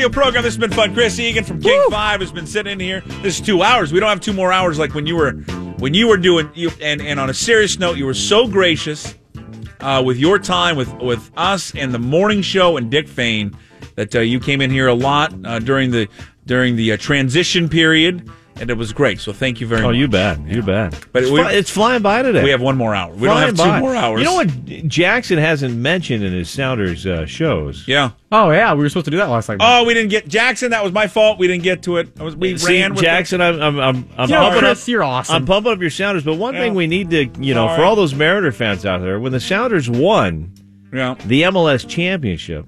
radio program. This has been fun. Chris Egan from King Five has been sitting in here. This is two hours. We don't have two more hours like when you were when you were doing you. And and on a serious note, you were so gracious uh, with your time with with us and the morning show and Dick Fain that uh, you came in here a lot uh, during the during the uh, transition period and it was great. So thank you very Oh, much. Oh, you bet. You bet. But it's, we- fly- it's flying by today. We have one more hour. We don't Flying have two by. more hours. You know what Jackson hasn't mentioned in his Sounders uh, shows? Yeah. Oh yeah, we were supposed to do that last night. Oh, we didn't get Jackson. That was my fault. We didn't get to it. I was, we See, ran with Jackson, I'm, I'm, I'm, I'm You pumping Chris, up. you're awesome. I'm pumping up your Sounders, but one thing we need to, you know, All for right. all those Mariner fans out there, when the Sounders won Yeah. the MLS championship,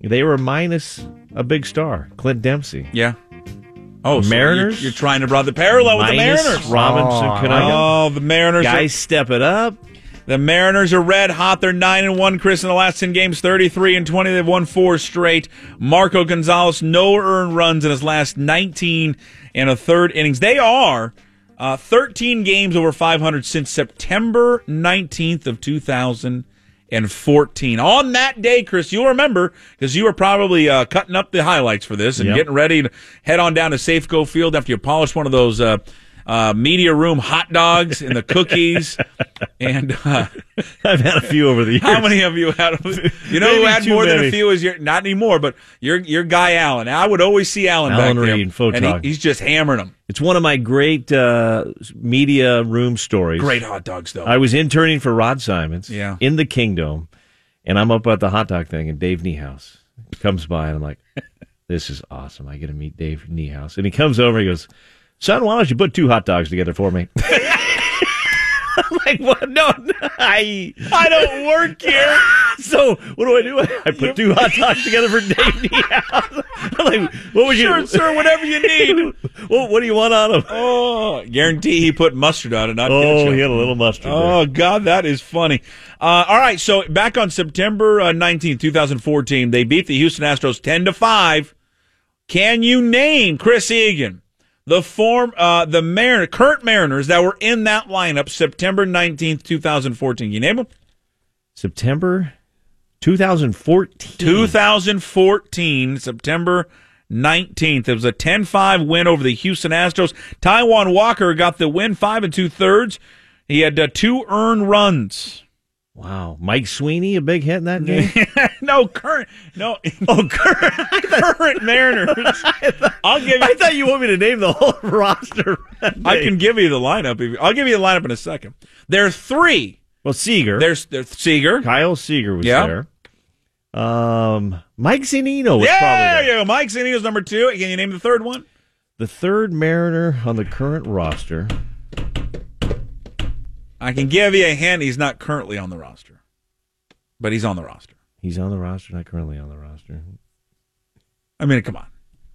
they were minus a big star, Clint Dempsey. Yeah. Oh, so Mariners? You're, you're trying to draw the parallel with the Mariners. Robinson Oh, Cano. Oh, the Mariners. Guys, Are, step it up. the Mariners are red hot. They're nine and one. Chris in the last ten games, thirty three and twenty. They've won four straight. Marco Gonzalez no earned runs in his last nineteen and a third innings. They are uh, thirteen games over five hundred since September nineteenth of two thousand and fourteen. On that day, Chris, you'll remember because you were probably uh, cutting up the highlights for this and Yep. getting ready to head on down to Safeco Field after you polish one of those. Uh, uh, media room hot dogs and the cookies, and uh, I've had a few over the years. how many of you had? You know who had more than a few? Is your not anymore, but your your guy Alan. I would always see Alan, Alan back there, Reed, Photog. and he, he's just hammering them. It's one of my great uh, media room stories. Great hot dogs, though. I was interning for Rod Simons Yeah. in the Kingdom, and I'm up at the hot dog thing, and Dave Niehaus comes by, and I'm like, this is awesome. I get to meet Dave Niehaus. And he comes over, he goes, son, why don't you put two hot dogs together for me? I'm like, what? No, no, I, I don't work here. so what do I do? I put two hot dogs together for Dave. I'm like, what would sure, you, Sure, sir, whatever you need. what, what do you want on them? oh, guarantee he put mustard on it, not Oh, ketchup. he had a little mustard. there. Oh God, that is funny. Uh, all right, so back on September uh, nineteenth, two thousand fourteen, they beat the Houston Astros ten to five. Can you name Chris Egan, the form, uh, the Mariner, current Mariners that were in that lineup September nineteenth, two thousand fourteen? You name them? September 2014. 2014, September 19th. It was a 10 5 win over the Houston Astros. Taijuan Walker got the win, five and two thirds. He had uh, two earned runs. Wow. Mike Sweeney, a big hit in that game? no, current. No, oh, current. current Mariners. I'll give I thought you want me to name the whole roster. I can give you the lineup. if you- I'll give you the lineup in a second. There are three. Well, Seager. There's, there's Seager. Kyle Seager was Yeah. there. Um, Mike Zunino was Yeah, probably there. you go. Mike Zinni's number two. Can you name the third one? The third Mariner on the current roster. I can give you a hint. He's not currently on the roster, but he's on the roster. He's on the roster, not currently on the roster. I mean, come on.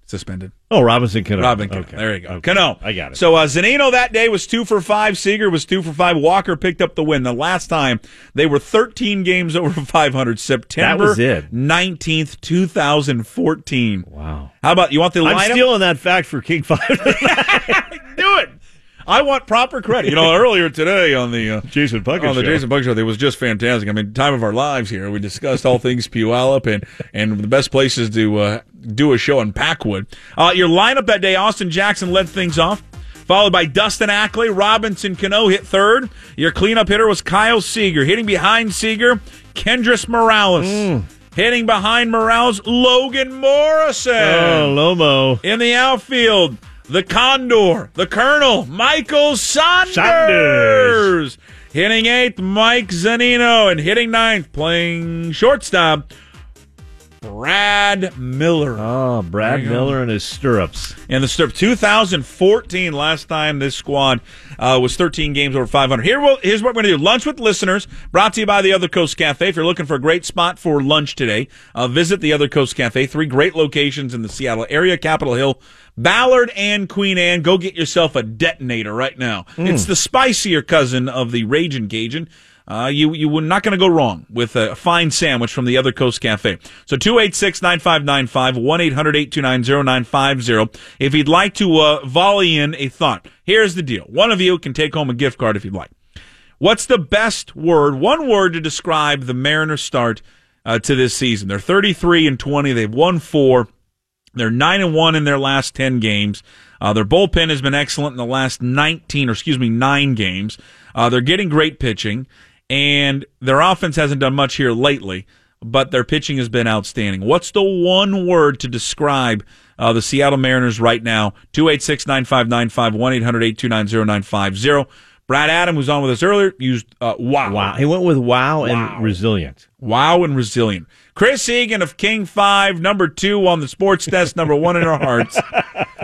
Suspended. Oh, Robinson Cano. Robin Cano. Okay. There you go. Okay. Cano. I got it. So uh, Zunino that day was two for five. Seager was two for five. Walker picked up the win. The last time they were 13 games over 500. September it. 19th, 2014. wow. How about you want the I'm stealing that fact for King 5. I want proper credit. You know, earlier today on the uh, Jason Puckett on the show. Jason Buck show, it was just fantastic. I mean, time of our lives here. We discussed all things Puyallup and and the best places to uh, do a show in Packwood. Uh, your lineup that day: Austin Jackson led things off, followed by Dustin Ackley. Robinson Cano hit third. Your cleanup hitter was Kyle Seager. Hitting behind Seager, Kendrys Morales. Hitting behind Morales, Logan Morrison. Oh, Lomo. In the outfield, the Condor, the Colonel, Michael Saunders. Saunders. Hitting eighth, Mike Zunino. And hitting ninth, playing shortstop, Brad Miller. Oh, Brad. Miller in his stirrups. And the Stirp 2014, last time this squad uh, was 13 games over 500. Here, we'll, here's what we're going to do: lunch with listeners, brought to you by the Other Coast Cafe. If you're looking for a great spot for lunch today, uh, visit the Other Coast Cafe. Three great locations in the Seattle area: Capitol Hill, Ballard, and Queen Anne. Go get yourself a detonator right now. It's the spicier cousin of the Raging Cajun. Uh, you you were not going to go wrong with a fine sandwich from the Other Coast Cafe. So 286-9595, 1-800-829-0950. If you'd like to uh, volley in a thought, here's the deal. One of you can take home a gift card if you'd like. What's the best word, one word to describe the Mariners start uh, to this season? They're 33 and 20. They've won four. They're nine and one in their last ten games. Uh, their bullpen has been excellent in the last nineteen, or excuse me, nine games. Uh, they're getting great pitching, and their offense hasn't done much here lately. But their pitching has been outstanding. What's the one word to describe uh, the Seattle Mariners right now? 286 9595 1 800 829 0950. Brad Adam, who's on with us earlier, used uh, wow. Wow. He went with wow, Wow. and resilient. Wow and resilient. Chris Egan of King 5, number two on the sports desk, number one in our hearts.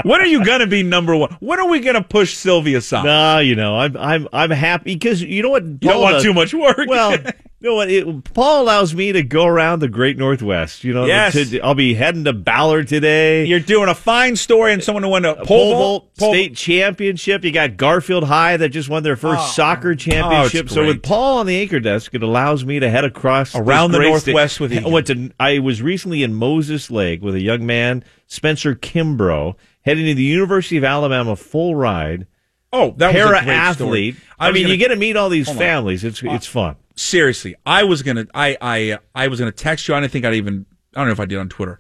when are you going to be number one? When are we going to push Sylvia aside? No, you know, I'm I'm I'm happy because you know what you don't want too much work. Well, you know what? It, Paul allows me to go around the Great Northwest. You know, Yes. to- I'll be heading to Ballard today. you're doing a fine story and someone who won a pole, pole vault pole- state championship. You got Garfield High that just won their first Oh. soccer oh, championship. so with Paul on the anchor desk, it allows me to head across Around the Northwest state. with Egan. I went to. I was recently in Moses Lake with a young man, Spencer Kimbrough, heading to the University of Alabama full ride. Oh, that was a Para great athlete. I, was mean, gonna- you get to meet all these Hold on. families. It's uh, it's fun. seriously, I was gonna, I, I, I was gonna text you. I didn't think I'd even, I don't know if I did on Twitter.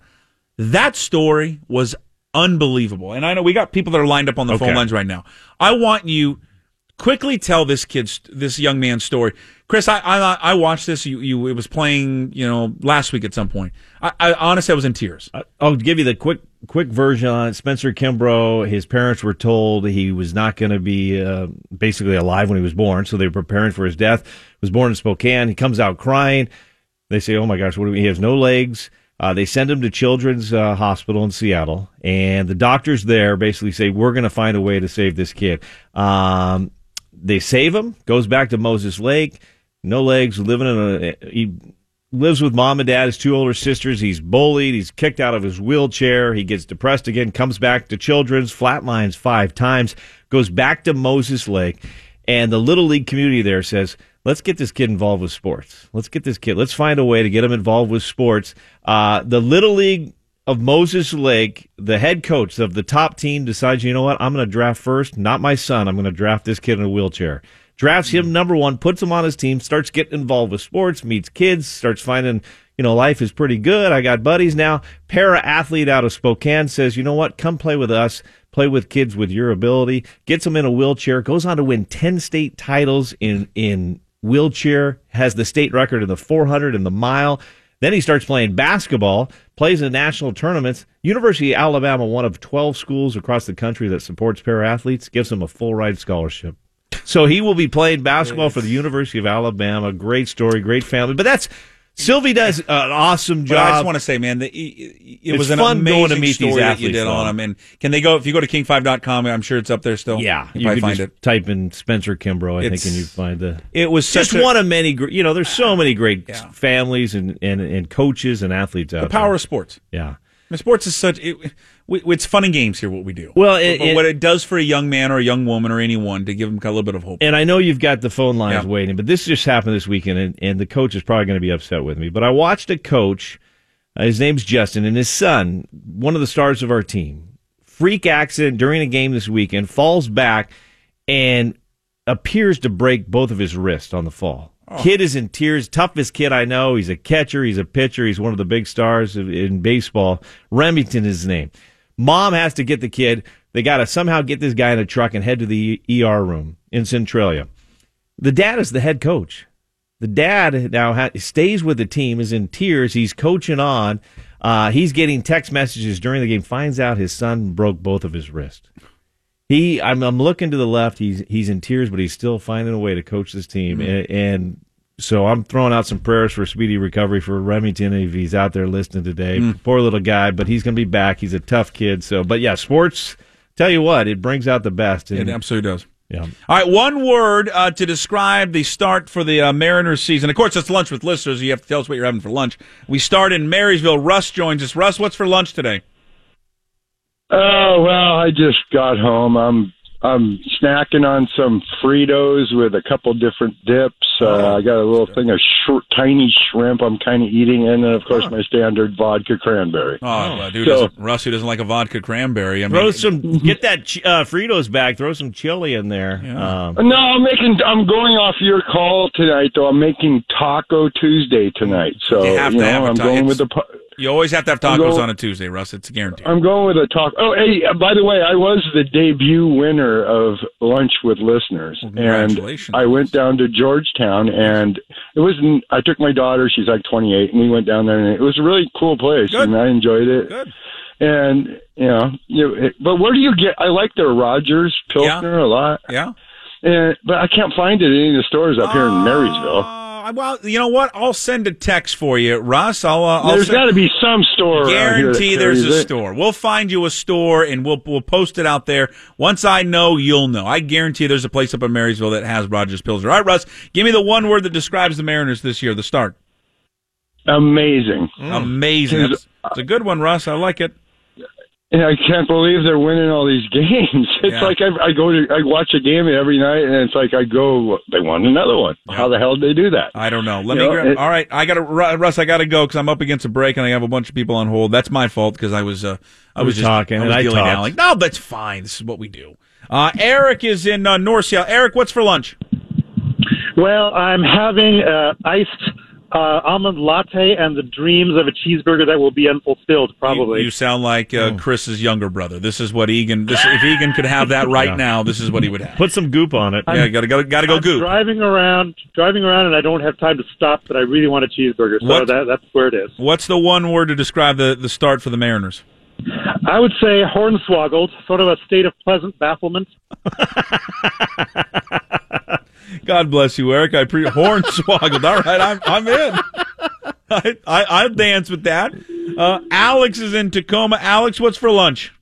That story was unbelievable, and I know we got people that are lined up on the phone lines right now. I want you quickly tell this kid's, this young man's story. Chris, I, I, I watched this. You, you, it was playing, you know, last week at some point. I, I honestly, I was in tears. I- I'll give you the quick quick version on it. Spencer Kimbrough, his parents were told he was not going to be uh, basically alive when he was born, so they were preparing for his death. Was born in Spokane. He comes out crying. They say, "Oh my gosh, what do we?" He has no legs. Uh, they send him to Children's uh, Hospital in Seattle, and the doctors there basically say, "We're going to find a way to save this kid." Um, they save him. Goes back to Moses Lake. No legs. Living in a he lives with mom and dad, his two older sisters. He's bullied. He's kicked out of his wheelchair. He gets depressed again, comes back to children's, flatlines five times, goes back to Moses Lake. And the Little League community there says, let's get this kid involved with sports. Let's get this kid, let's find a way to get him involved with sports. Uh, the Little League of Moses Lake, the head coach of the top team decides, you know what, I'm going to draft first, not my son. I'm going to draft this kid in a wheelchair. Drafts him number one, puts him on his team, starts getting involved with sports, meets kids, starts finding, you know, life is pretty good. I got buddies now. Para athlete out of Spokane says, you know what, come play with us, play with kids with your ability, gets them in a wheelchair, goes on to win 10 state titles in, in wheelchair, has the state record in the 400 and the mile. Then he starts playing basketball, plays in national tournaments. University of Alabama, one of 12 schools across the country that supports para athletes, gives him a full ride scholarship. So he will be playing basketball for the University of Alabama. Great story, great family. But that's Sylvie does an awesome But job. I just want to say, man, that it, it It's was an fun amazing to meet story that you did though. on them. And can they go if you go to king5.com? I'm sure it's up there still. yeah, you, you could find just it. type in Spencer Kimbrough, I think, and you find the. It was Just a- one of many, you know. There's so many great Yeah. families and, and, and coaches and athletes out the power there. of sports. Yeah. I mean, sports is such. It, we, it's fun and games here. What we do. Well, it- but it- what it does for a young man or a young woman or anyone to give them a little bit of hope. And I know you've got the phone lines Yeah. waiting, but this just happened this weekend, and, and the coach is probably going to be upset with me. But I watched a coach, uh, his name's Justin, and his son, one of the stars of our team, freak accident during a game this weekend, falls back and appears to break both of his wrists on the fall. Kid is in tears. Toughest kid I know. He's a catcher. He's a pitcher. He's one of the big stars in baseball. Remington is his name. Mom has to get the kid. They got to somehow get this guy in a truck and head to the ER room in Centralia. The dad is the head coach. The dad now ha- stays with the team, is in tears. He's coaching on. Uh, he's getting text messages during the game. Finds out his son broke both of his wrists. He, I'm, I'm looking to the left. He's he's in tears, but he's still finding a way to coach this team. And, and so I'm throwing out some prayers for speedy recovery for Remington if he's out there listening today. Poor little guy, but he's going to be back. He's a tough kid. So, but yeah, sports. Tell you what, it brings out the best. it absolutely does. yeah. All right, one word uh, to describe the start for the uh, Mariners season. Of course, it's lunch with listeners. You have to tell us what you're having for lunch. We start in Marysville. Russ joins us. Russ, what's for lunch today? Oh well, I just got home. I'm I'm snacking on some Fritos with a couple different dips. Uh, I got a little thing of short, tiny shrimp. I'm kind of eating, and then of course my standard vodka cranberry. Oh, uh, dude, So- doesn't, Russ, who doesn't like a vodka cranberry. I mean, Throw some, get that uh, Fritos bag. Throw some chili in there. Yeah. Um, No, I'm making. I'm going off your call tonight, though. I'm making Taco Tuesday tonight. So You have to know, have a I'm ta- going with the. pa- You always have to have tacos going- on a Tuesday, Russ. It's guaranteed. I'm going with a taco. Oh, hey, uh, by the way, I was the debut winner of Lunch with Listeners, and. I went down to Georgetown, and it was. I took my daughter; she's like 28, and we went down there, and it was a really cool place, Good. and I enjoyed it. Good. And you know, you it, but where do you get? I like their Rogers Pilsner a lot, Yeah. and but I can't find it in any of the stores up here in ah, Marysville. Well, you know what? I'll send a text for you, Russ. I'll. Uh, I'll There's got to be some store Guarantee there's a it. store. We'll find you a store and we'll we'll post it out there. Once I know, you'll know. I guarantee there's a place up in Marysville that has Rogers Pilsner. All right, Russ, give me the one word that describes the Mariners this year. The start. Amazing. Amazing. Is- That's, it's a good one, Russ. I like it. And I can't believe they're winning all these games. It's Yeah. like I, I go to I watch a game every night, and it's like I go, they won another one. How the hell did they do that? I don't know. Let You me. know, grab, it- all right, I got to Russ. I got to go because I'm up against a break and I have a bunch of people on hold. That's my fault because I was uh, I was just talking, I was and I dealing talked. Like, no, that's fine. This is what we do. Uh, Eric is in uh, North Seattle. Eric, what's for lunch? Well, I'm having uh, iced uh, almond latte and the dreams of a cheeseburger that will be unfulfilled, probably. You, you sound like uh, Oh. Chris's younger brother. This is what Egan. This, if Egan could have that right Yeah. now, this is what he would have. Put some goop on it. Yeah, gotta gotta gotta go I'm goop. driving around, driving around, and I don't have time to stop, but I really want a cheeseburger, so What? that, that's where it is. What's the one word to describe the the start for the Mariners? I would say hornswoggled, sort of a state of pleasant bafflement. God bless you, Eric. I pre hornswoggled. All right, I'm I'm in. I, I I'll dance with that. Uh, Alex is in Tacoma. Alex, what's for lunch?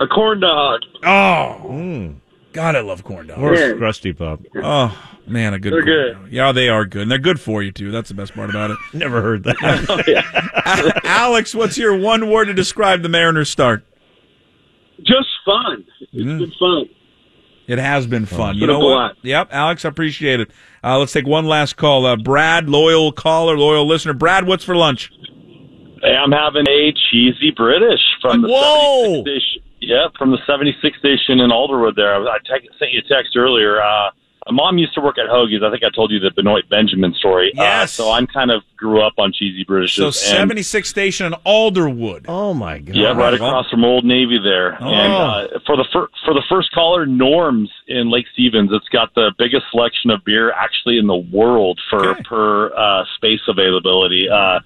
A corn dog. Oh, God, I love corn dogs. Or a crusty pop. Oh man, a good. They're good. dog. Yeah, they are good, and they're good for you too. That's the best part about it. Never heard that. Alex, what's your one word to describe the Mariners start? Just fun. It's Mm. been fun. It has been fun. you been a know what? Yep, Alex, I appreciate it. Uh, let's take one last call. Uh, Brad, loyal caller, loyal listener. Brad, what's for lunch? Hey, I'm having a cheesy British from the Whoa! 76 station. Yeah, from the 76 station in Alderwood. There, I, I te- sent you a text earlier. Uh, my mom used to work at Hoagie's. I think I told you the Benoit Benjamin story. Uh, Yes. so I'm kind of grew up on cheesy Britishes. So and, 76 Station in Alderwood. Oh my god. Yeah, right across from Old Navy there. Oh. And uh, for the fir- for the first caller, Norms in Lake Stevens, it's got the biggest selection of beer actually in the world for Okay. per uh, space availability. Uh,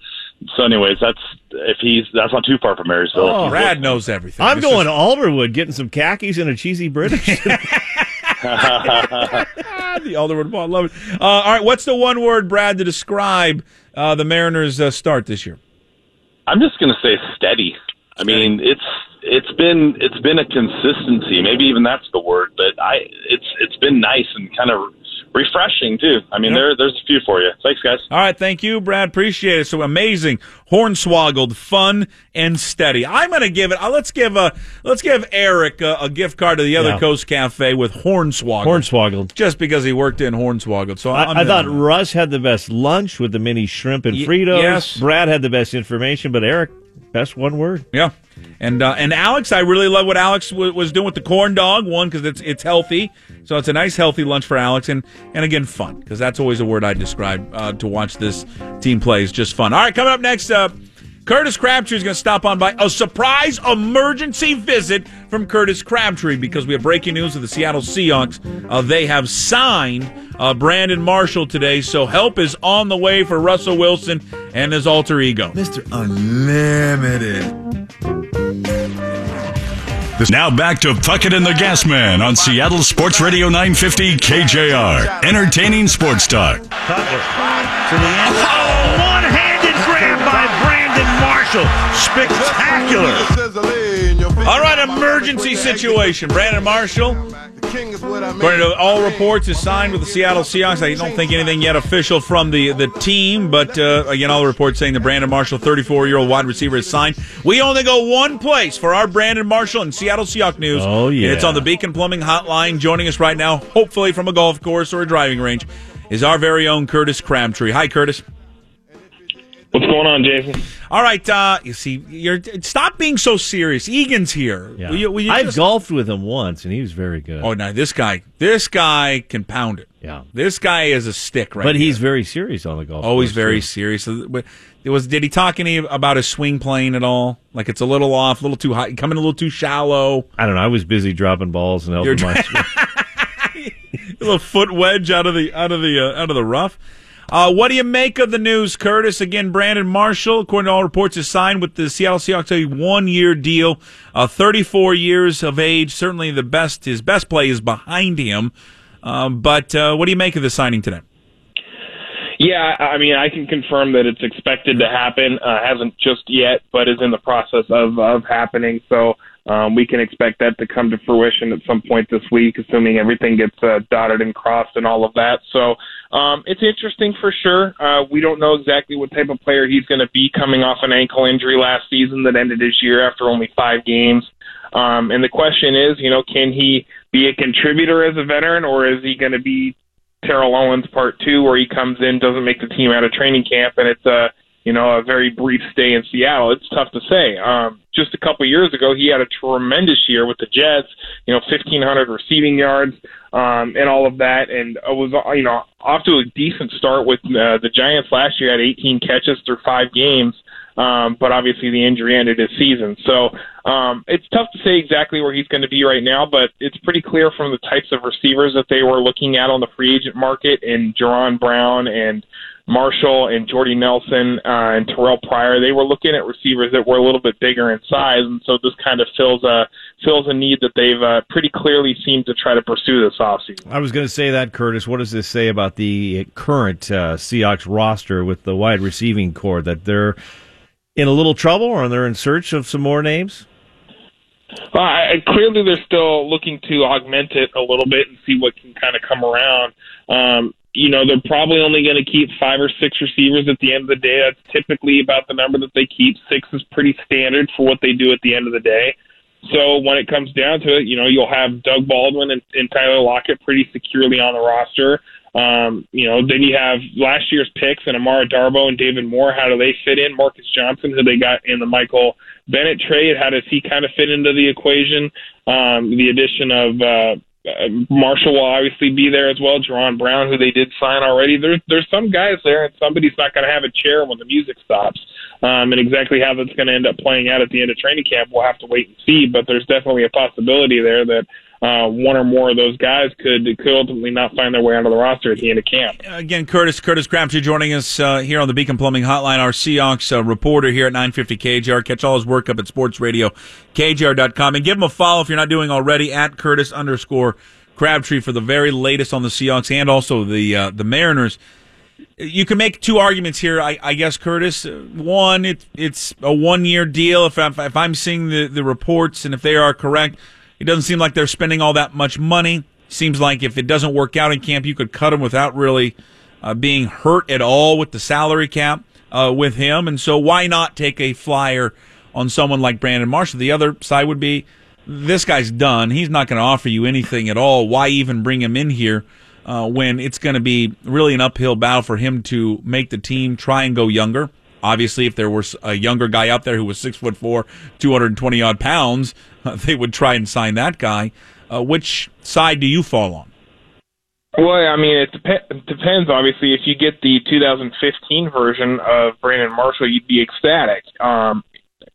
so, anyways, that's if he's that's not too far from Marysville. Oh. Brad knows everything. I'm This going is- to Alderwood getting some khakis and a cheesy British. The Alderwood ball. Love it. Uh, all right, what's the one word, Brad, to describe uh, the Mariners' uh, start this year? I'm just going to say steady. I mean, it's it's been it's been a consistency. Maybe even that's the word, but I it's it's been nice and kind of refreshing too. I mean, Yep. there there's a few for you. Thanks, guys. All right, thank you, Brad. Appreciate it. So amazing, hornswoggled, fun and steady. I'm going to give it. Uh, let's give a let's give Eric a, a gift card to the other Yeah. Coast Cafe with hornswoggled. Hornswoggled. just because he worked in hornswoggled. So I'm I, I thought in. Russ had the best lunch with the mini shrimp and Y- Fritos. yes. Brad had the best information, but Eric, best one word. Yeah, and uh, and Alex, I really love what Alex w- was doing with the corn dog. One because it's it's healthy, so it's a nice healthy lunch for Alex, and and again fun because that's always a word I describe uh, to watch this team play is just fun. All right, coming up next. Uh, Curtis Crabtree is going to stop on by a surprise emergency visit from Curtis Crabtree because we have breaking news of the Seattle Seahawks. Uh, they have signed uh, Brandon Marshall today, so help is on the way for Russell Wilson and his alter ego. Mr. Unlimited. Now back to Puckett and the Gas Man on Seattle Sports Radio 950 KJR. Entertaining sports talk. Oh, one-handed grab by Brandon Marshall. Spectacular. All right, emergency situation. Brandon Marshall, according to all reports, is signed with the Seattle Seahawks. I don't think anything yet official from the, the team, but uh, again, all the reports saying that Brandon Marshall, 34 year old wide receiver, is signed. We only go one place for our Brandon Marshall and Seattle Seahawks news. Oh, yeah. It's on the Beacon Plumbing Hotline. Joining us right now, hopefully from a golf course or a driving range, is our very own Curtis Crabtree. Hi, Curtis. What's going on, Jason? All right, uh, you see, you're stop being so serious. Egan's here. Yeah. Will you- will you I've just- golfed with him once, and he was very good. Oh, no, this guy, this guy can pound it. Yeah. This guy is a stick, right? but he's here. very serious on the golf. always course, very too. serious. But It was. Did he talk any about his swing plane at all? Like it's a little off, a little too high, coming a little too shallow. I don't know. I was busy dropping balls and helping You're- my. swing. A little foot wedge out of the out of the uh, out of the rough. Uh, what do you make of the news, Curtis? Again, Brandon Marshall, according to all reports, is signed with the Seattle Seahawks a one-year deal. Uh, 34 years of age. Certainly, the best. His best play is behind him. Um, but uh, what do you make of the signing today? Yeah, I mean, I can confirm that it's expected to happen. Uh, hasn't just yet, but is in the process of of happening. So um, we can expect that to come to fruition at some point this week, assuming everything gets uh, dotted and crossed and all of that. So um, it's interesting for sure. Uh, we don't know exactly what type of player he's going to be coming off an ankle injury last season that ended his year after only five games. Um, and the question is, you know, can he be a contributor as a veteran, or is he going to be Terrell Owens part two, where he comes in, doesn't make the team out of training camp, and it's a you know a very brief stay in Seattle. It's tough to say. Um, just a couple years ago, he had a tremendous year with the Jets. You know, 1,500 receiving yards um, and all of that, and it was uh, you know off to a decent start with uh, the Giants last year. Had 18 catches through five games. Um, but obviously the injury ended his season. So um, it's tough to say exactly where he's going to be right now, but it's pretty clear from the types of receivers that they were looking at on the free agent market in Jaron Brown and Marshall and Jordy Nelson uh, and Terrell Pryor. They were looking at receivers that were a little bit bigger in size, and so this kind of fills a fills a need that they've uh, pretty clearly seemed to try to pursue this offseason. I was going to say that, Curtis. What does this say about the current uh, Seahawks roster with the wide receiving core? That they're in a little trouble, or they're in search of some more names? Uh, I- clearly, they're still looking to augment it a little bit and see what can kind of come around. Um, you know, they're probably only going to keep five or six receivers at the end of the day. That's typically about the number that they keep. Six is pretty standard for what they do at the end of the day. So when it comes down to it, you know, you'll have Doug Baldwin and, and Tyler Lockett pretty securely on the roster. Um, you know, then you have last year's picks and Amara Darboh and David Moore. How do they fit in? Marcus Johnson, who they got in the Michael Bennett trade, how does he kind of fit into the equation? Um, the addition of uh, uh, Marshall will obviously be there as well. Jaron Brown, who they did sign already. There's there's some guys there, and somebody's not going to have a chair when the music stops. Um, and exactly how that's going to end up playing out at the end of training camp, we'll have to wait and see. But there's definitely a possibility there that uh, one or more of those guys could could ultimately not find their way onto the roster at the end of camp. Again, Curtis Curtis Crabtree joining us uh, here on the Beacon Plumbing Hotline. Our Seahawks uh, reporter here at 950 KJR. Catch all his work up at Sports Radio and give him a follow if you're not doing already at Curtis underscore Crabtree for the very latest on the Seahawks and also the uh, the Mariners. You can make two arguments here, I, I guess, Curtis. One, it, it's a one year deal. If, I, if I'm seeing the, the reports and if they are correct, it doesn't seem like they're spending all that much money. Seems like if it doesn't work out in camp, you could cut him without really uh, being hurt at all with the salary cap uh, with him. And so, why not take a flyer on someone like Brandon Marshall? The other side would be this guy's done. He's not going to offer you anything at all. Why even bring him in here uh, when it's going to be really an uphill battle for him to make the team try and go younger? Obviously, if there was a younger guy out there who was six foot four, two hundred and twenty odd pounds, they would try and sign that guy. Uh, which side do you fall on? Well, I mean, it dep- depends. Obviously, if you get the 2015 version of Brandon Marshall, you'd be ecstatic. Um,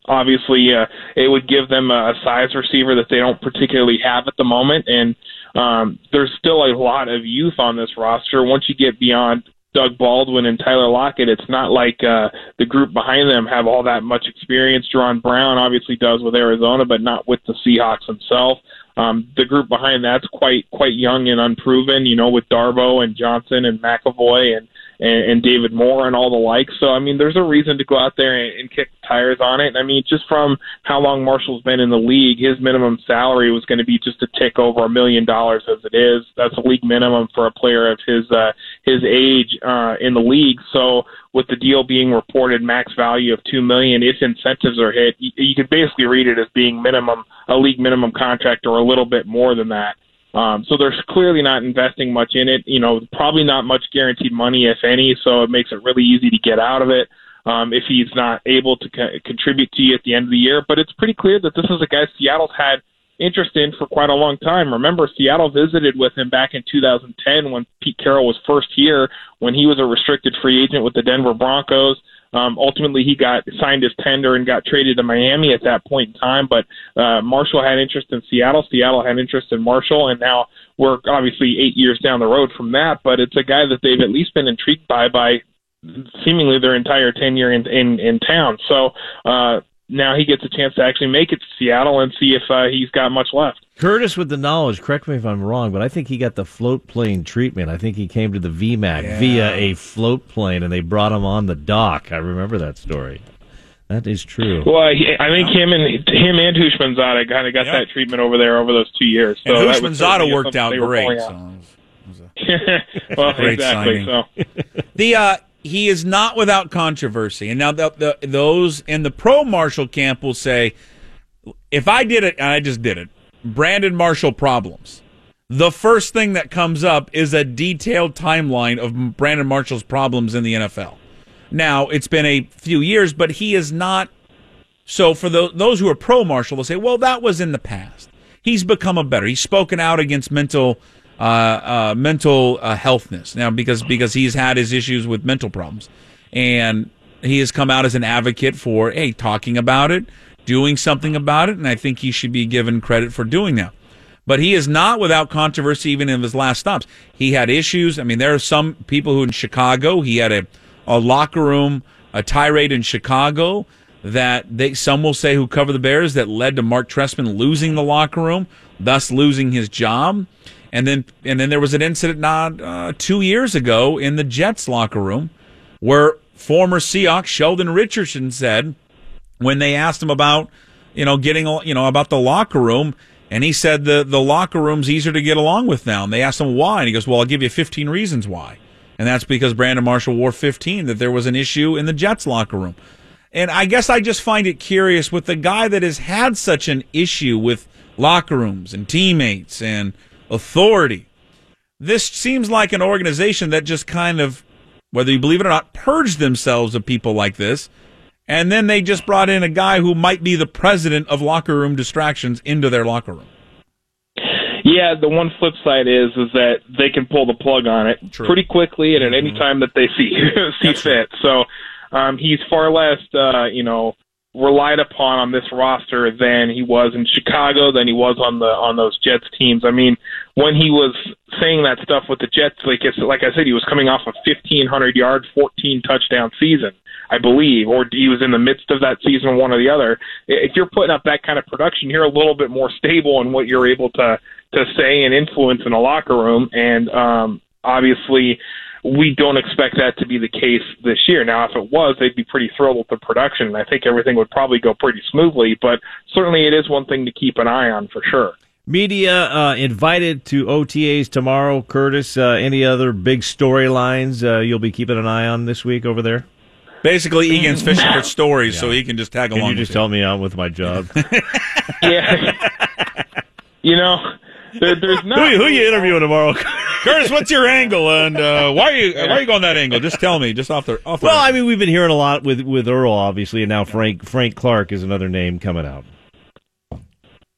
obviously, uh, it would give them a size receiver that they don't particularly have at the moment, and um, there's still a lot of youth on this roster. Once you get beyond Doug Baldwin and Tyler Lockett, it's not like uh, the group behind them have all that much experience. Jaron Brown obviously does with Arizona, but not with the Seahawks himself. Um, the group behind that's quite quite young and unproven, you know, with Darboh and Johnson and McEvoy and, and and David Moore and all the like. So I mean, there's a reason to go out there and, and kick tires on it. I mean, just from how long Marshall's been in the league, his minimum salary was going to be just a tick over a million dollars as it is. That's a league minimum for a player of his uh, his age uh, in the league. So with the deal being reported max value of two million, if incentives are hit, you, you could basically read it as being minimum a league minimum contract or a little bit more than that. Um, so they're clearly not investing much in it. You know, probably not much guaranteed money, if any. So it makes it really easy to get out of it. um, if he's not able to co- contribute to you at the end of the year. But it's pretty clear that this is a guy Seattle's had interest in for quite a long time. Remember, Seattle visited with him back in 2010 when Pete Carroll was first here, when he was a restricted free agent with the Denver Broncos. Um, ultimately, he got signed his tender and got traded to Miami at that point in time. But uh, Marshall had interest in Seattle. Seattle had interest in Marshall, and now we're obviously eight years down the road from that. But it's a guy that they've at least been intrigued by by seemingly their entire tenure in in, in town. So uh, now he gets a chance to actually make it to Seattle and see if uh, he's got much left. Curtis, with the knowledge, correct me if I'm wrong, but I think he got the float plane treatment. I think he came to the VMAC Yeah. via a float plane, and they brought him on the dock. I remember that story. That is true. Well, I think him and him and Houshmandzadeh kind of got Yep. that treatment over there over those two years. So and that Houshmandzadeh worked out they were great. pulling So. out. well, Great exactly. signing. So The uh, he is not without controversy, and now the, the, those in the pro Marshall camp will say, if I did it, and I just did it, Brandon Marshall problems. The first thing that comes up is a detailed timeline of Brandon Marshall's problems in the NFL. Now it's been a few years, but he is not. So for those those who are pro Marshall, they'll say, well, that was in the past. He's become a better. He's spoken out against mental uh, uh, mental uh, healthness now because because he's had his issues with mental problems, and he has come out as an advocate for hey talking about it, doing something about it, and I think he should be given credit for doing that. But he is not without controversy even in his last stops. He had issues. I mean, there are some people who in Chicago, he had a, a locker room, a tirade in Chicago that they some will say who cover the Bears that led to Mark Trestman losing the locker room, thus losing his job. And then and then there was an incident not uh, two years ago in the Jets locker room where former Seahawks Sheldon Richardson said when they asked him about you know getting you know about the locker room and he said the the locker room's easier to get along with now. And they asked him why and he goes well I'll give you 15 reasons why. And that's because Brandon Marshall wore 15 that there was an issue in the Jets locker room. And I guess I just find it curious with the guy that has had such an issue with locker rooms and teammates and authority this seems like an organization that just kind of whether you believe it or not purged themselves of people like this and then they just brought in a guy who might be the president of locker room distractions into their locker room. Yeah, the one flip side is is that they can pull the plug on it True. pretty quickly and at any time that they see see That's fit. So um, he's far less, uh, you know, relied upon on this roster than he was in Chicago, than he was on the on those Jets teams. I mean, when he was saying that stuff with the Jets, like it's, like I said, he was coming off a 1500 yard, 14 touchdown season. I believe, or he was in the midst of that season, one or the other. If you're putting up that kind of production, you're a little bit more stable in what you're able to to say and influence in a locker room. And um, obviously, we don't expect that to be the case this year. Now, if it was, they'd be pretty thrilled with the production, and I think everything would probably go pretty smoothly. But certainly, it is one thing to keep an eye on for sure. Media uh, invited to OTAs tomorrow. Curtis, uh, any other big storylines uh, you'll be keeping an eye on this week over there? Basically, Egan's fishing for stories, so he can just tag Can along. you just with help me out with my job? Yeah, you know, there, there's who, not. you- who you interviewing tomorrow? Curtis, what's your angle, and uh, why are you why are you going that angle? Just tell me, just off the off. The well, I mean, we've been hearing a lot with with Earl, obviously, and now Frank Frank Clark is another name coming out.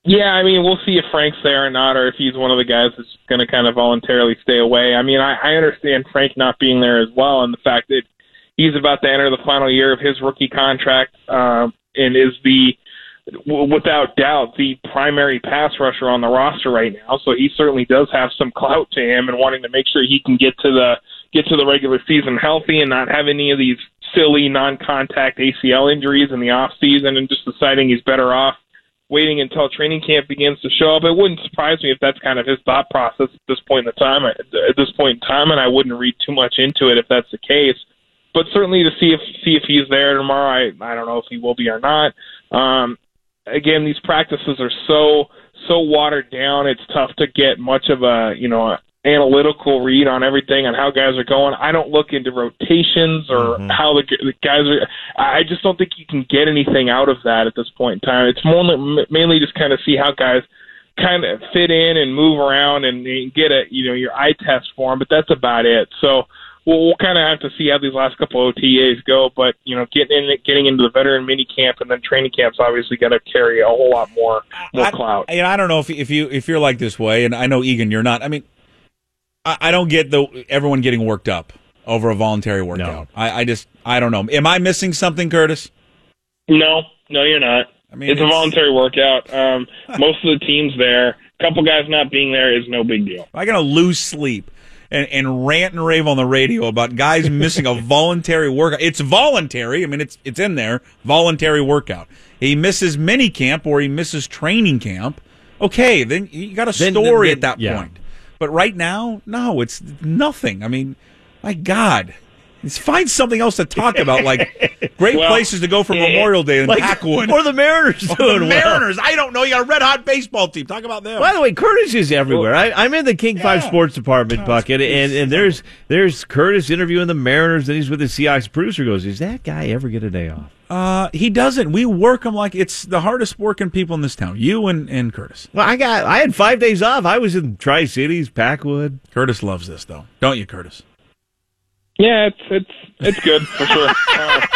Yeah, I mean, we'll see if Frank's there or not, or if he's one of the guys that's going to kind of voluntarily stay away. I mean, I, I understand Frank not being there as well, and the fact that he's about to enter the final year of his rookie contract, um, and is the w- without doubt the primary pass rusher on the roster right now. So he certainly does have some clout to him, and wanting to make sure he can get to the get to the regular season healthy and not have any of these silly non-contact ACL injuries in the off season, and just deciding he's better off waiting until training camp begins to show up. It wouldn't surprise me if that's kind of his thought process at this point in the time. At this point in time, and I wouldn't read too much into it if that's the case. But certainly to see if see if he's there tomorrow, I I don't know if he will be or not. Um, again, these practices are so so watered down. It's tough to get much of a you know analytical read on everything on how guys are going. I don't look into rotations or Mm-hmm. how the, the guys are. I just don't think you can get anything out of that at this point in time. It's more mainly just kind of see how guys kind of fit in and move around and, and get a you know your eye test for them, but that's about it. So we'll, we'll kind of have to see how these last couple OTAs go. But you know, getting in, getting into the veteran mini camp and then training camps obviously going to carry a whole lot more more I, clout. And I don't know if if you if you're like this way, and I know Egan, you're not. I mean, I, I don't get the everyone getting worked up over a voluntary workout. I, I just I don't know. Am I missing something, Curtis? No, no, you're not. I mean, it's, a voluntary workout. Um, most of the teams there, a couple guys not being there is no big deal. Am I gotta lose sleep and, and rant and rave on the radio about guys missing a voluntary workout. It's voluntary. I mean, it's it's in there. Voluntary workout. He misses mini camp or he misses training camp. Okay, then you got a Then- story then- at that yeah. point. But right now, no, it's nothing. I mean, my God. Find something else to talk about, like great Well, places to go for eh, Memorial Day in Like, Packwood. or the Mariners Or the well. Mariners. I don't know. You got a red hot baseball team. Talk about them. By the way, Curtis is everywhere. I, I'm in the King Five Sports Department bucket, and, and there's there's Curtis interviewing the Mariners, and he's with the Seahawks. Producer goes, "Is that guy ever get a day off?" Uh, he doesn't. We work him like it's the hardest working people in this town. You and, and Curtis. Well, I got I had five days off. I was in Tri Cities, Packwood. Curtis loves this though, don't you, Curtis? Yeah, it's it's it's good for sure. Uh,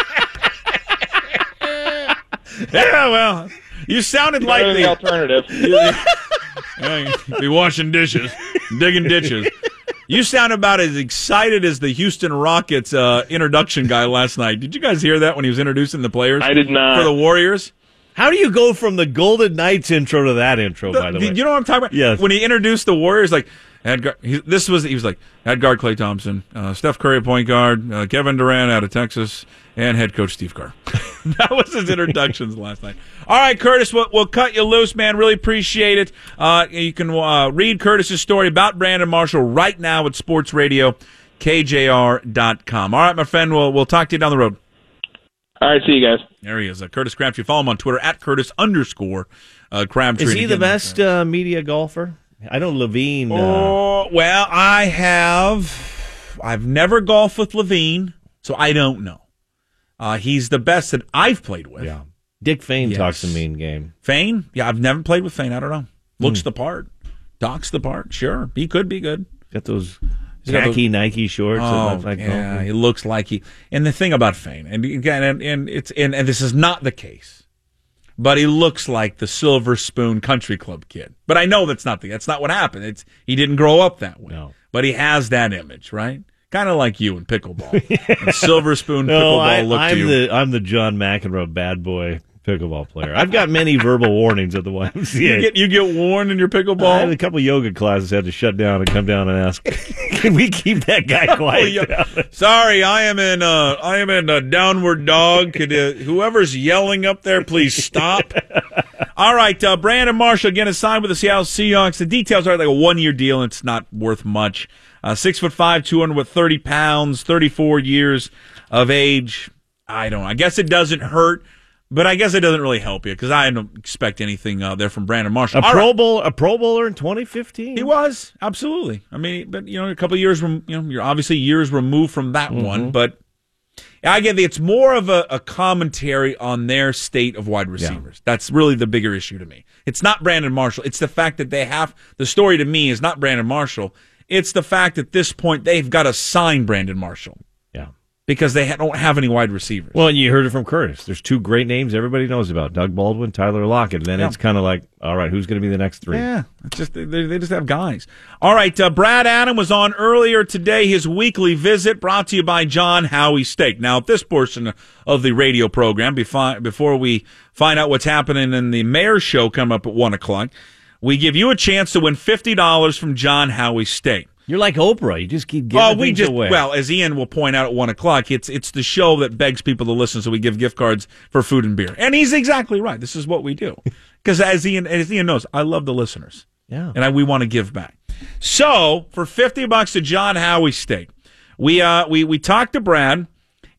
Yeah, well, you sounded like the the alternative. be washing dishes, digging ditches. You sound about as excited as the Houston Rockets uh, introduction guy last night. Did you guys hear that when he was introducing the players? I did not. for the Warriors. How do you go from the Golden Knights intro to that intro? by the way, you know what I'm talking about? Yes. When he introduced the Warriors, like Edgar, he, this was he was like Edgar Klay Thompson, uh, Steph Curry point guard, uh, Kevin Durant out of Texas, and head coach Steve Kerr. that was his introductions last night. All right, Curtis, we'll, we'll cut you loose, man. Really appreciate it. Uh, you can uh, read Curtis's story about Brandon Marshall right now at Sports Radio, KJR.com. All right, my friend, we'll we'll talk to you down the road. All right, see you guys. There he is, uh, Curtis Crabtree. Follow him on Twitter at Curtis underscore uh, Crabtree. is he the best uh, media golfer? I know Levine. Uh, Oh, well, I have. I've never golfed with Levine, so I don't know. Uh, he's the best that I've played with. yeah, Dick Fain Yes. talks a mean game. Fain, yeah, I've never played with Fain. I don't know. Looks Hmm. the part, talks the part. Sure, he could be good. Got those khaki Nike shorts. Oh, like yeah, golf. he looks like he. And the thing about Fain, and again, and, and it's and, and this is not the case, but he looks like the Silver Spoon Country Club kid. But I know that's not the. That's not what happened. It's he didn't grow up that way. No. But he has that image, right? Kind of like you in pickleball. And Silver Spoon No, pickleball I, look to I'm you. the I'm the John McEnroe bad boy pickleball player. I've got many verbal warnings at the YMCA. you get you get warned in your I had pickleball. a couple yoga classes had to shut down and come down and ask, "Can we keep that guy quiet?" Oh, down?" Sorry, I am in. Uh, I am in a downward dog. Could uh, whoever's yelling up there please stop? All right, uh, Brandon Marshall again is signed with the Seattle Seahawks. The details are like a one year deal. It's not worth much. Uh, six foot five, two hundred with thirty pounds, thirty four years of age. I don't. I guess it doesn't hurt, but I guess it doesn't really help you because I don't expect anything uh, there from Brandon Marshall. A All Pro right. Bowl, a Pro Bowler in 2015. He was absolutely. I mean, but you know, a couple of years, you know, you're obviously years removed from that one. But I get it's more of a, a commentary on their state of wide receivers. That's really the bigger issue to me. It's not Brandon Marshall. It's the fact that they have the story to me is not Brandon Marshall. It's the fact at this point they've got to sign Brandon Marshall Yeah. Because they don't have any wide receivers. Well, and you heard it from Curtis. There's two great names everybody knows about: Doug Baldwin, Tyler Lockett. And then Yeah. it's kind of like, all right, who's going to be the next three? Yeah, it's just they, they just have guys. All right, uh, Brad Adam was on earlier today. His weekly visit brought to you by John Howie Steak. Now, at this portion of the radio program, befi- before we find out what's happening in the mayor's show coming up at one o'clock, we give you a chance to win fifty dollars from John Howie Steak. You're like Oprah. You just keep giving Oh, we just away. well, as Ian will point out at one o'clock, it's it's the show that begs people to listen, so we give gift cards for food and beer. And he's exactly right. This is what we do because as Ian as Ian knows, I love the listeners yeah. and I, we want to give back. So for fifty bucks to John Howie Steak, we uh we we talked to Brad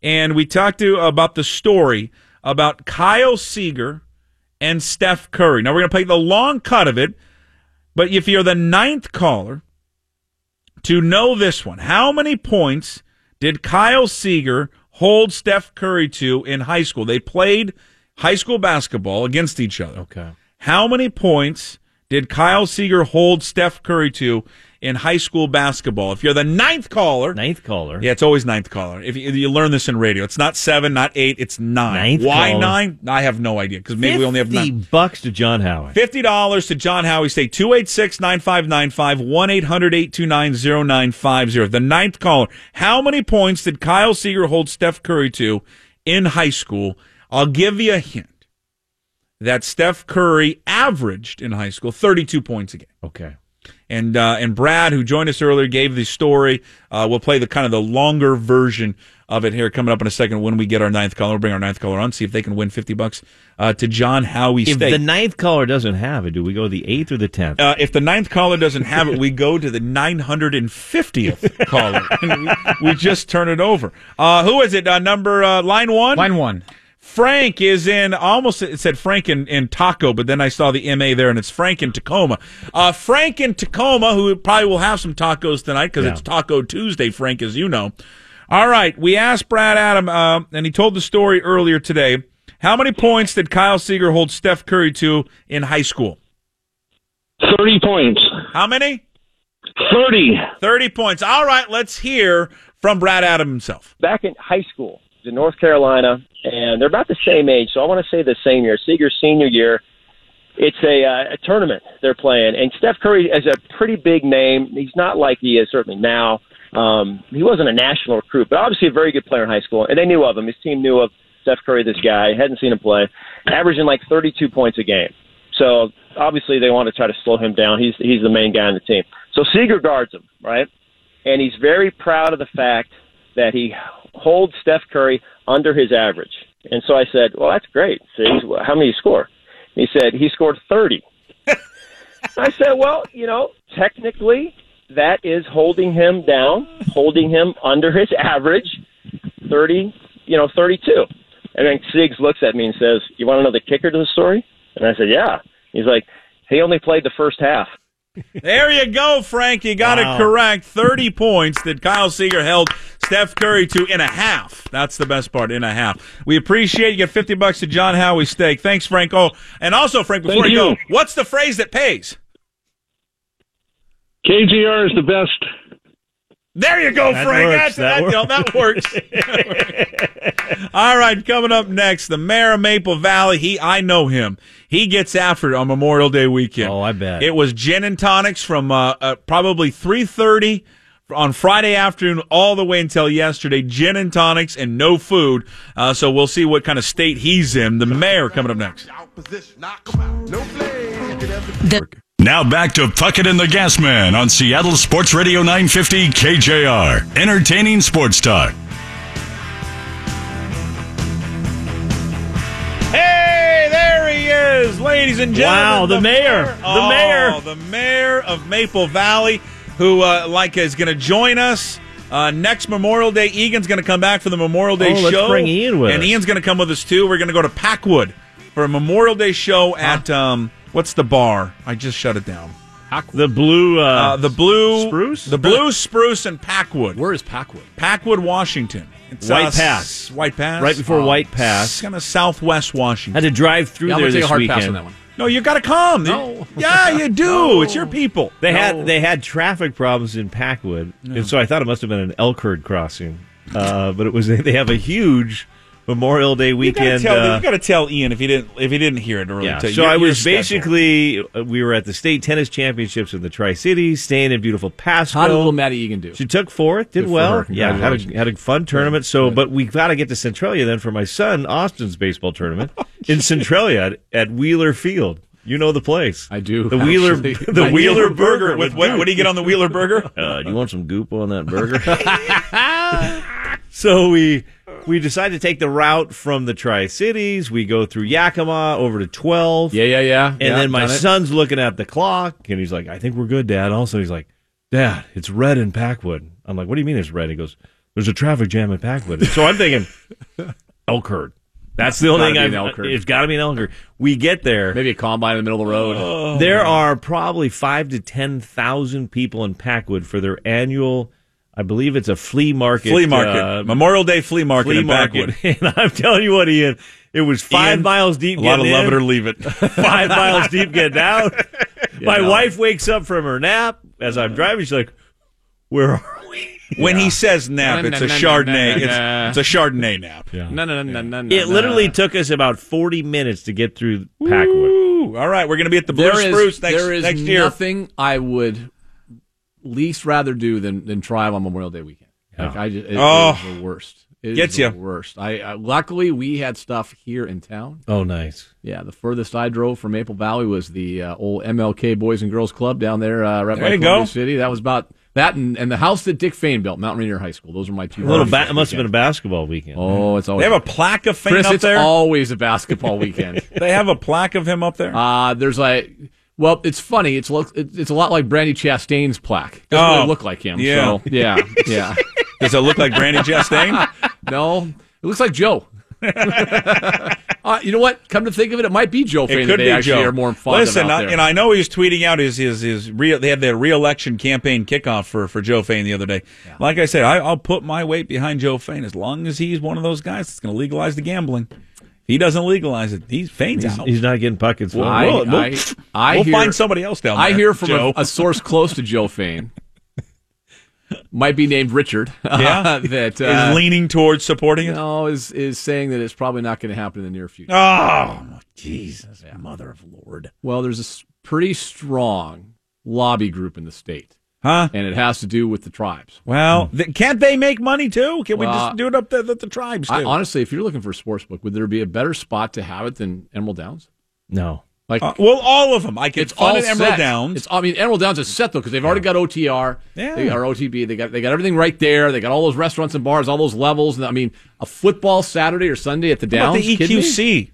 and we talked to about the story about Kyle Seager and Steph Curry. Now we're gonna play the long cut of it, but if you're the ninth caller to know this one, how many points did Kyle Seager hold Steph Curry to in high school? They played high school basketball against each other. Okay. How many points did Kyle Seager hold Steph Curry to in high school basketball. If you're the ninth caller, Ninth caller. yeah, it's always ninth caller. If you, you learn this in radio, it's not seven, not eight, it's nine. Ninth Why caller. nine? I have no idea because maybe we only have 50 nine. bucks to John Howard. Fifty dollars to John Howie Steak, 286-9595, 1-800-829-0950. The ninth caller. How many points did Kyle Seager hold Steph Curry to in high school? I'll give you a hint. That Steph Curry averaged in high school 32 points a game. Okay. And uh, and Brad, who joined us earlier, gave the story. Uh, we'll play the kind of the longer version of it here coming up in a second when we get our ninth caller. We'll bring our ninth caller on, see if they can win 50 bucks uh, to John Howie If State. the ninth caller doesn't have it, do we go the eighth or the tenth? Uh, if the ninth caller doesn't have it, we go to the 950th caller. we, we just turn it over. Uh, who is it? Uh, number uh, line one. Line one. Frank is in almost it said Frank in, in Taco, but then I saw the MA there and it's Frank in Tacoma. Uh, Frank in Tacoma, who probably will have some tacos tonight because Yeah. it's Taco Tuesday, Frank, as you know. All right, we asked Brad Adam, uh, and he told the story earlier today. How many points did Kyle Seager hold Steph Curry to in high school? 30 points. How many? 30. 30 points. All right, let's hear from Brad Adam himself. back in high school in North Carolina, and they're about the same age. So I want to say the same year, Seager's senior year. It's a, uh, a tournament they're playing, and Steph Curry is a pretty big name. He's not like he is certainly now. Um, he wasn't a national recruit, but obviously a very good player in high school, and they knew of him. His team knew of Steph Curry, this guy. Hadn't seen him play, averaging like 32 points a game. So obviously they want to try to slow him down. He's he's the main guy on the team. So Seeger guards him, right? And he's very proud of the fact that he holds Steph Curry under his average. And so I said, "Well, that's great. See, how many you score?" And he said he scored 30. I said, "Well, you know, technically that is holding him down, holding him under his average, 30, you know, 32." And then Siggs looks at me and says, "You want to know the kicker to the story?" And I said, "Yeah." He's like, "He only played the first half." There you go, Frank. You got Wow. it correct. 30 points that Kyle Seager held Steph Curry to in a half. That's the best part, in a half. We appreciate you. Get 50 bucks to John Howie Steak. Thanks, Frank. Oh, and also, Frank, before Thank you go, what's the phrase that pays? KJR is the best. There you go, That Frank. works. That's, That that, works. you that works. All right, coming up next, the mayor of Maple Valley. He, I know him. He gets after it on Memorial Day weekend. Oh, I bet. It was gin and tonics from uh, uh, probably three thirty on Friday afternoon all the way until yesterday. Gin and tonics and no food. Uh, so we'll see what kind of state he's in. The mayor coming up next. Now back to Puckett in the Gas Man on Seattle Sports Radio 950 KJR. Entertaining sports talk. Hey, there he is, ladies and gentlemen. Wow, the mayor. The oh, mayor. the mayor of Maple Valley, who uh, like is going to join us. Uh, next Memorial Day, Egan's going to come back for the Memorial Day Oh, let's show. bring Ian with and us. Ian's going to come with us too. We're going to go to Packwood for a Memorial Day show at um, what's the bar? I just shut it down. The blue, uh, Uh, the blue Spruce? the blue spruce and Packwood, Where is Packwood? Packwood, Washington. It's, White uh, Pass. White Pass, right before White Pass. It's kind of Southwest Washington. Had to drive through Yeah, I'm there gonna take this a hard weekend. pass on that one. No, you got to come. No. Yeah, you do. It's your people. They No. had they had traffic problems in Packwood, and so I thought it must have been an elk herd crossing. Uh, but it was they have a huge Memorial Day You gotta, weekend. tell, uh, you gotta tell Ian if he didn't if he didn't hear it earlier. yeah, Tell- so I was basically uh, we were at the state tennis championships in the Tri Cities, staying in beautiful Pasco. How did little Maddie Egan do? She took fourth, did Good well. Yeah, had a, had a fun tournament. So, but we got to get to Centralia then for my son Austin's baseball tournament in Centralia at, at Wheeler Field. You know the place. I do, The Wheeler, actually. the I Wheeler do. Burger With what? What do you get on the Wheeler Burger? Uh, do you want some goop on that burger? so we we decided to take the route from the Tri Cities. We go through Yakima over to twelve. Yeah, yeah, yeah. And Yeah, then my it. son's looking at the clock and he's like, I think we're good, Dad. Also, he's like, Dad, it's red in Packwood. I'm like, What do you mean it's red? He goes, There's a traffic jam in Packwood. So I'm thinking, elk herd. That's the only thing I've. an elk herd. It's got to be an elk herd. We get there. Maybe a combine in the middle of the road. Oh. There are probably five to ten thousand people in Packwood for their annual. I believe it's a flea market. Flea market, uh, Memorial Day flea market flea in market. And I'm telling you what, Ian, it was five Ian, miles deep. A lot of getting love it or leave it. Five miles deep getting out. My no. wife wakes up from her nap, as I'm driving. She's like, "Where are we?" When he says nap, it's a Chardonnay. na, na. It's, it's a Chardonnay nap. Yeah. No, no, no, no, no. It literally took us about 40 minutes to get through Packwood. All right, we're going to be at the Blue There is, Spruce next, year. there is next year. nothing I would least rather do than, than drive on Memorial Day weekend. Like I just, it, Oh. it the worst. It Gets the worst. I, I luckily we had stuff here in town. Oh, nice. Yeah, the furthest I drove from Maple Valley was the uh, old MLK Boys and Girls Club down there, uh, right There by Columbia go. City. That was about that, and, and the house that Dick Fain built, Mount Rainier High School. Those are my two. A little. Ba- it must have been a basketball weekend. Oh, it's always They have a plaque of Fain Chris. up there. It's always a basketball weekend. they have a plaque of him up there. Uh, there's like, well, it's funny. It's look, it's a lot like Brandy Chastain's plaque. Doesn't Oh, really look like him. yeah. So, yeah, yeah. Does it look like Brandy Chastain? no, it looks like Joe. uh, you know what? Come to think of it, it might be Joe Fain that could they be actually Joe. are more fond Listen, I, and I know he's tweeting out his his his real. They had their reelection campaign kickoff for for Joe Fain the other day. Like I said, I, I'll put my weight behind Joe Fain as long as he's one of those guys that's going to legalize the gambling. If he doesn't legalize it, he's Fain's He's, out. he's not getting Puckett's. Well, for I, We'll- we'll- I, I we'll hear, find somebody else down there. I hear from a, a source close to Joe Fain, might be named Richard. Yeah? that is uh, leaning towards supporting it. no is is saying that it's probably not going to happen in the near future. Oh, Jesus, mother of Lord. Well, there's a pretty strong lobby group in the state, Huh? and it has to do with the tribes. Well, th- can't they make money too? Can we Well, just do it up there that the tribes do? I, honestly, if you're looking for a sports book, would there be a better spot to have it than Emerald Downs? no. Like Uh, well, all of them. I can it's fund all at Emerald set. Downs. It's I mean Emerald Downs is set though because they've already got OTR, Yeah. they got OTB, they got they got everything right there. They got all those restaurants and bars, all those levels. And I mean, a football Saturday or Sunday at the How about Downs. the kidding? EQC?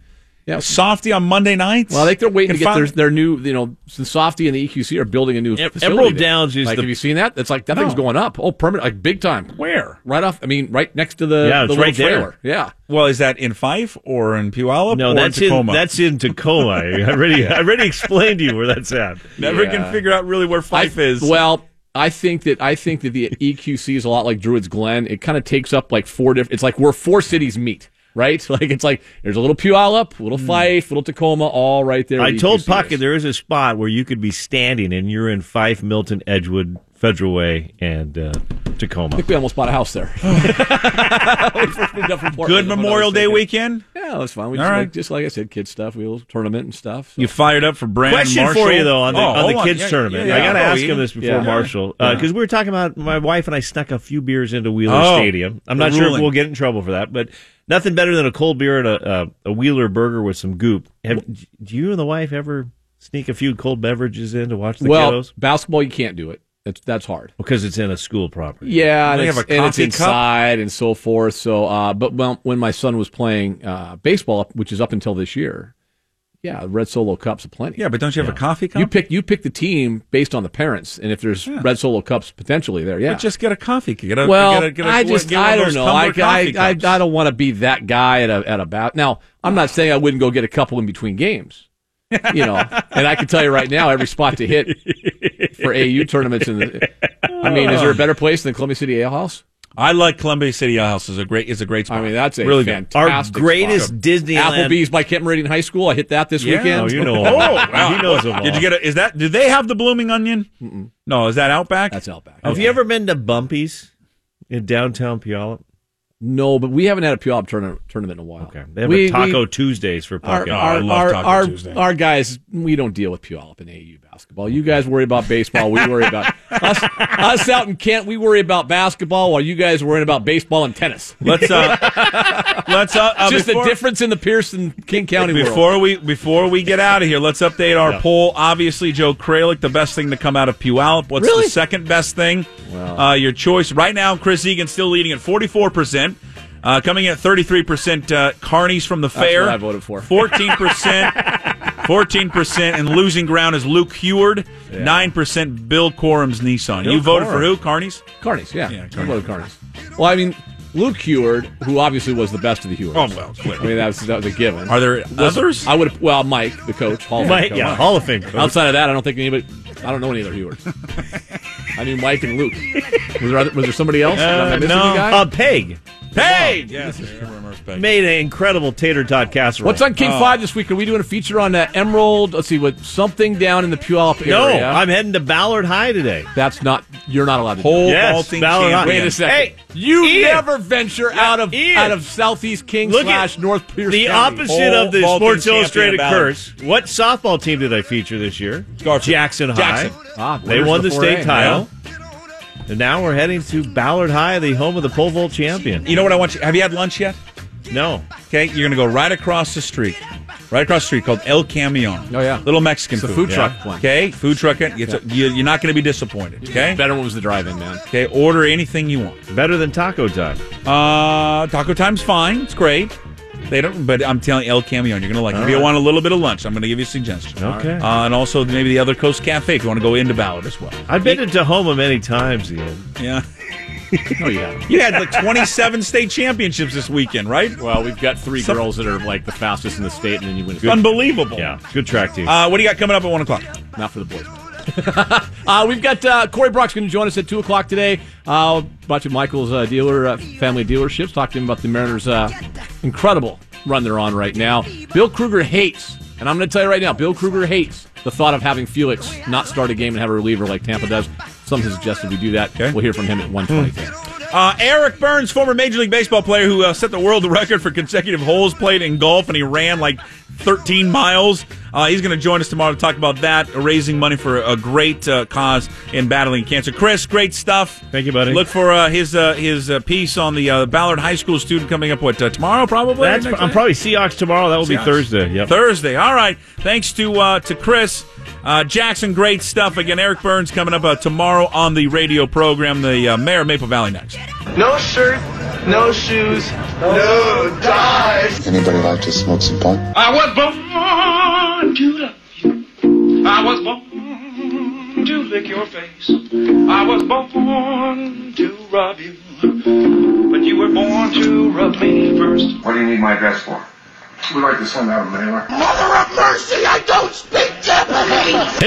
Yeah. Softy on Monday nights. Well, I think they're waiting to get their, their new, you know, since Softy and the EQC are building a new Em- facility. Emerald. Downs is like, the- have you seen that? It's like that thing's going up. Oh, permanent, like big time. Where? Right off. I mean, right next to the Yeah, the it's little right there. trailer. Yeah. Well, is that in Fife or in Puyallup No, or that's in Tacoma? in that's in Tacoma. I already I already explained to you where that's at. Never Yeah. can figure out really where Fife I- is. Well, I think that I think that the EQC is a lot like Druids Glen. It kind of takes up like four different. It's like where four cities meet, right? Like it's like there's a little Puyallup, little Fife, little Tacoma, all right there. Hmm. I told EQC Puckett there is a spot where you could be standing and you're in Fife, Milton, Edgewood, Federal Way, and uh, Tacoma. I Tacoma. think we almost bought a house there. Good Memorial Day weekend. Yeah, it was fun. We All just, right. like, just like I said, kids stuff, we little tournament and stuff. so. You fired up for Brandon Question Marshall? for you though on the Oh, on the kids Yeah, tournament. yeah, I got to Oh, ask him this before Yeah. Marshall because we were talking about my wife and I snuck a few beers into Wheeler Oh, Stadium. I'm the not sure if we'll get in trouble for that, but nothing better than a cold beer and a, a, a Wheeler burger with some goop. Have, do you and the wife ever sneak a few cold beverages in to watch the well, kiddos? basketball you can't do it. That's that's hard. Because it's in a school property. Yeah, and it's, have a and it's coffee cup? inside and so forth. So, uh, but well, when my son was playing uh, baseball, which is up until this year, yeah, red solo cups plenty. Yeah, but don't you have a coffee cup? You pick you pick the team based on the parents, and if there's red solo cups potentially there, yeah. But just get a coffee. Get a, well, get a, get a, I just I don't know. I, I, I. I don't want to be that guy at a at a bat. Now, I'm not saying I wouldn't go get a couple in between games. You know, and I can tell you right now, every spot to hit for AU tournaments. In the, I mean, is there a better place than Columbia City Ale House? I like Columbia City House is a great is a great spot. I mean, that's a really good. fantastic Our greatest spot. Disneyland. Applebee's by Kent Meridian High School. I hit that this Yeah. weekend. Oh, you know. Oh, wow. He knows them all. Did you get a? Is that? Do they have the blooming onion? No, is that Outback? That's Outback. Have you ever been to Bumpy's in downtown Puyallup? No, but we haven't had a Puyallup tournament, tournament in a while. Okay, they have We- a Taco we- Tuesdays for Our, Puckett. our, I love our, Taco our, Tuesday. our guys, we don't deal with Puyallup and AU basketball. You guys worry about baseball. We worry about us, us out in Kent. We worry about basketball while you guys are worrying about baseball and tennis. Let's uh, let's uh, uh Just before, the difference in the Pierce and King County world. Before we before we get out of here, let's update our Yeah. poll. Obviously, Joe Kralik, the best thing to come out of Puyallup. What's Really? the second best thing? Uh, your choice right now. Chris Egan still leading at forty four percent. Uh, coming in at 33%, uh, Carney's from the fair. what I voted for. 14%, 14%, and losing ground is Luke Huard. 9% Bill Corum's Nissan. Bill you voted for who? Carney's? Carney's, yeah. Yeah, I Carney's. voted Carney's. Well, I mean, Luke Huard, who obviously was the best of the Huards. Oh, well, I mean, that was, that was a given. Are there Was- others? I would well, Mike, the coach, Hall of Fame Mike, coach. yeah, Hall of Fame coach. Outside of that, I don't think anybody. I don't know any other Huards. I mean, Mike and Luke. Was there other, was there somebody else? Am I Uh, missing no, a guy? uh, Peg. Hey, yes, respect. Made an incredible tater tot casserole. What's on King Oh. Five this week? Are we doing a feature on uh, Emerald? Let's see what something down in the Puyallup area. No. I'm heading to Ballard High today. That's not. You're not allowed to. do Pole that. Yes, vaulting Ballard High. Wait a second. Hey, you Ian. never venture out of Ian. out of Southeast King Look slash at North Pierce. The County. opposite Pole of the vaulting Sports Illustrated curse. What softball team did I feature this year? Garfield. Jackson High. Jackson. Ah, They won the before state A. title. And now we're heading to Ballard High, the home of the pole vault champion. You know what I want you? Have you had lunch yet? No. Okay, you're gonna go right across the street, right across the street called El Camion. Oh, yeah. little Mexican It's a food, food truck place. Okay, food truck. It's a- you, you're not gonna be disappointed. Okay, Better one was the drive-in, man. okay. Order anything you want. Better than taco time. Uh, taco time's fine. It's great. They don't, but I'm telling you, El Camion, you're gonna like. it. If you want a little bit of lunch, I'm gonna give you a suggestion. Okay. Uh, and also maybe the other Coast Cafe if you want to go into Ballard as well. I've been to Tahoma many times, Ian. Yeah, No, you haven't. you had like 27 state championships this weekend, right? Well, we've got three Some- girls that are like the fastest in the state, and then you win. A Unbelievable. Yeah, good track team. Uh, what do you got coming up at one o'clock? Not for the boys. uh, we've got uh, Corey Brock's going to join us at 2 o'clock today. Uh, brought to Michael's uh, dealer, uh, family dealerships. Talk to him about the Mariners' uh, incredible run they're on right now. Bill Krueger hates, and I'm going to tell you right now, Bill Krueger hates the thought of having Felix not start a game and have a reliever like Tampa does. Some have suggested we do that. Okay. We'll hear from him at 120. Uh, Eric Byrnes, former Major League Baseball player who uh, set the world record for consecutive holes played in golf, and he ran like 13 miles. Uh, he's going to join us tomorrow to talk about that, raising money for a great uh, cause in battling cancer. Chris, great stuff. Thank you, buddy. Look for uh, his uh, his uh, piece on the uh, Ballard High School student coming up. What uh, tomorrow? Probably. That's, I'm day? probably Seahawks tomorrow. That will be Thursday. Yep. Thursday. All right. Thanks to uh, to Chris uh, Jackson. Great stuff. Again, Eric Byrnes coming up uh, tomorrow on the radio program. The uh, mayor of Maple Valley next. No shirt, no shoes, no ties. Anybody like to smoke some pot? I was born to love you. I was born to lick your face. I was born to rub you. But you were born to rub me first. What do you need my address for? We'd like to send out a mailer. Mother of mercy, I don't speak Japanese!